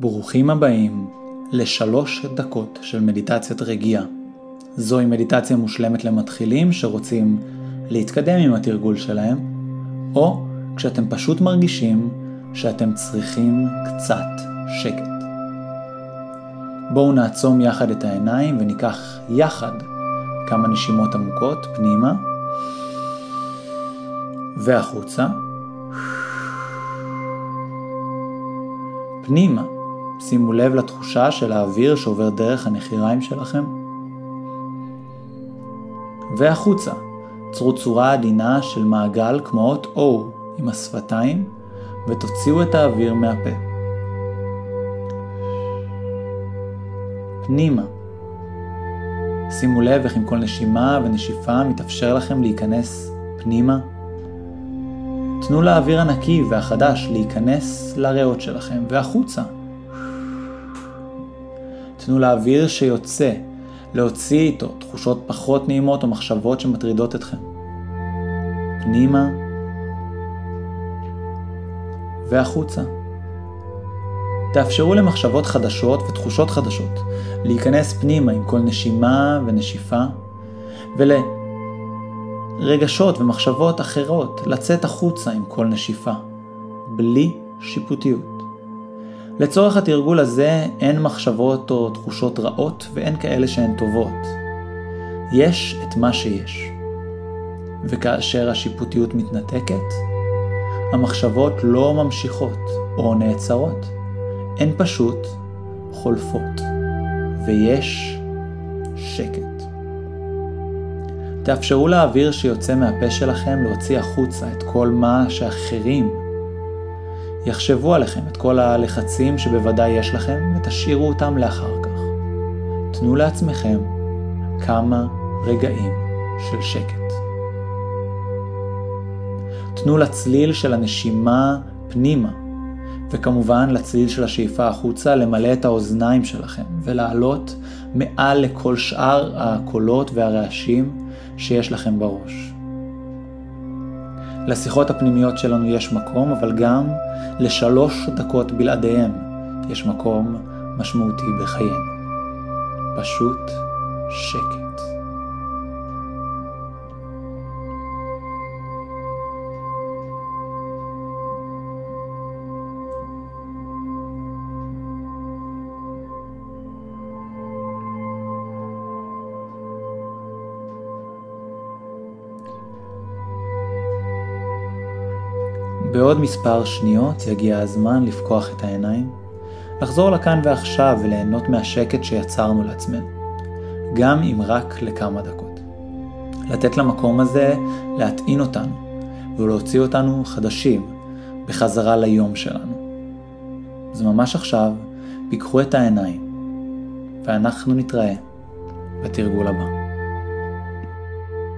ברוכים הבאים לשלוש דקות של מדיטציית רגיעה. זוהי מדיטציה מושלמת למתחילים שרוצים להתקדם עם התרגול שלהם, או כשאתם פשוט מרגישים שאתם צריכים קצת שקט. בואו נעצום יחד את העיניים וניקח יחד כמה נשימות עמוקות פנימה והחוצה. פנימה, שימו לב לתחושה של האוויר שעובר דרך הנחיריים שלכם. והחוצה, צרו צורה עדינה של מעגל כמו אות O עם השפתיים ותוציאו את האוויר מהפה. פנימה. שימו לב איך עם כל נשימה ונשיפה מתאפשר לכם להיכנס פנימה. תנו לאוויר הנקי והחדש להיכנס לריאות שלכם והחוצה. תנו לאוויר שיוצא להוציא איתו תחושות פחות נעימות או מחשבות שמטרידות אתכם. פנימה והחוצה. תאפשרו למחשבות חדשות ותחושות חדשות להיכנס פנימה עם כל נשימה ונשיפה, ולרגשות ומחשבות אחרות לצאת החוצה עם כל נשיפה, בלי שיפוטיות. לצורך התרגול הזה אין מחשבות או תחושות רעות ואין כאלה שהן טובות. יש את מה שיש. וכאשר השיפוטיות מתנתקת, המחשבות לא ממשיכות או נעצרות. הן פשוט חולפות, ויש שקט. תאפשרו לאוויר שיוצא מהפה שלכם להוציא החוצה את כל מה שאחרים יחשבו עליכם, את כל הלחצים שבוודאי יש לכם, ותשאירו אותם לאחר כך. תנו לעצמכם כמה רגעים של שקט. תנו לצליל של הנשימה פנימה וכמובן לצליל של השאיפה החוצה למלא את האוזניים שלכם ולעלות מעל לכל שאר הקולות והרעשים שיש לכם בראש. לשיחות הפנימיות שלנו יש מקום, אבל גם לשלוש דקות בלעדיהם יש מקום משמעותי בחיינו. פשוט שקט. בעוד מספר שניות יגיע הזמן לפקוח את העיניים, לחזור לכאן ועכשיו וליהנות מהשקט שיצרנו לעצמנו, גם אם רק לכמה דקות. לתת למקום הזה להטעין אותנו ולהוציא אותנו חדשים בחזרה ליום שלנו. אז ממש עכשיו, פיקחו את העיניים, ואנחנו נתראה בתרגול הבא.